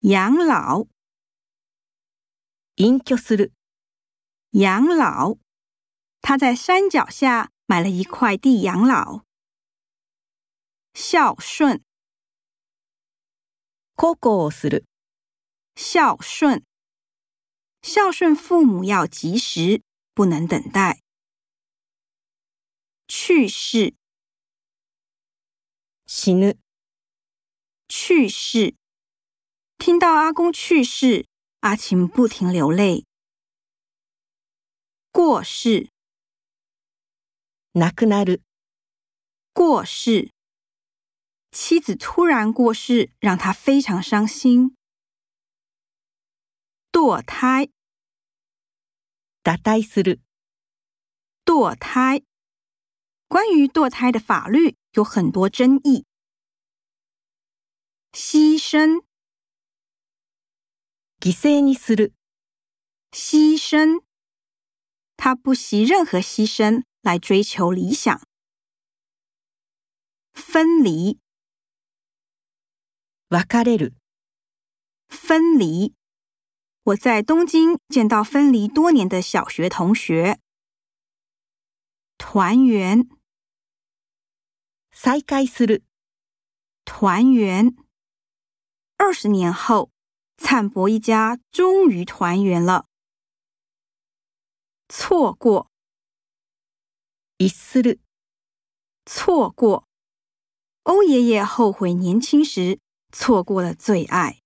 养老，隠居する、养老。他在山脚下买了一块地养老。孝顺，孝行をする、孝顺，孝顺父母要及时，不能等待。去世，死ぬ、去世。 听到阿公去世，阿琴不停流泪。过世，亡くなる、过世。妻子突然过世，让他非常伤心。堕胎，堕胎する、堕胎。关于堕胎的法律有很多争议。牺牲， 犠牲にする、牺牲。他不惜任何牺牲来追求理想。分离，別れる、分离。我在东京见到分离多年的小学同学。团圆，再会する、团圆。二十年后， 灿博一家终于团圆了。错过，逸する、错过。欧爷爷后悔年轻时错过了最爱。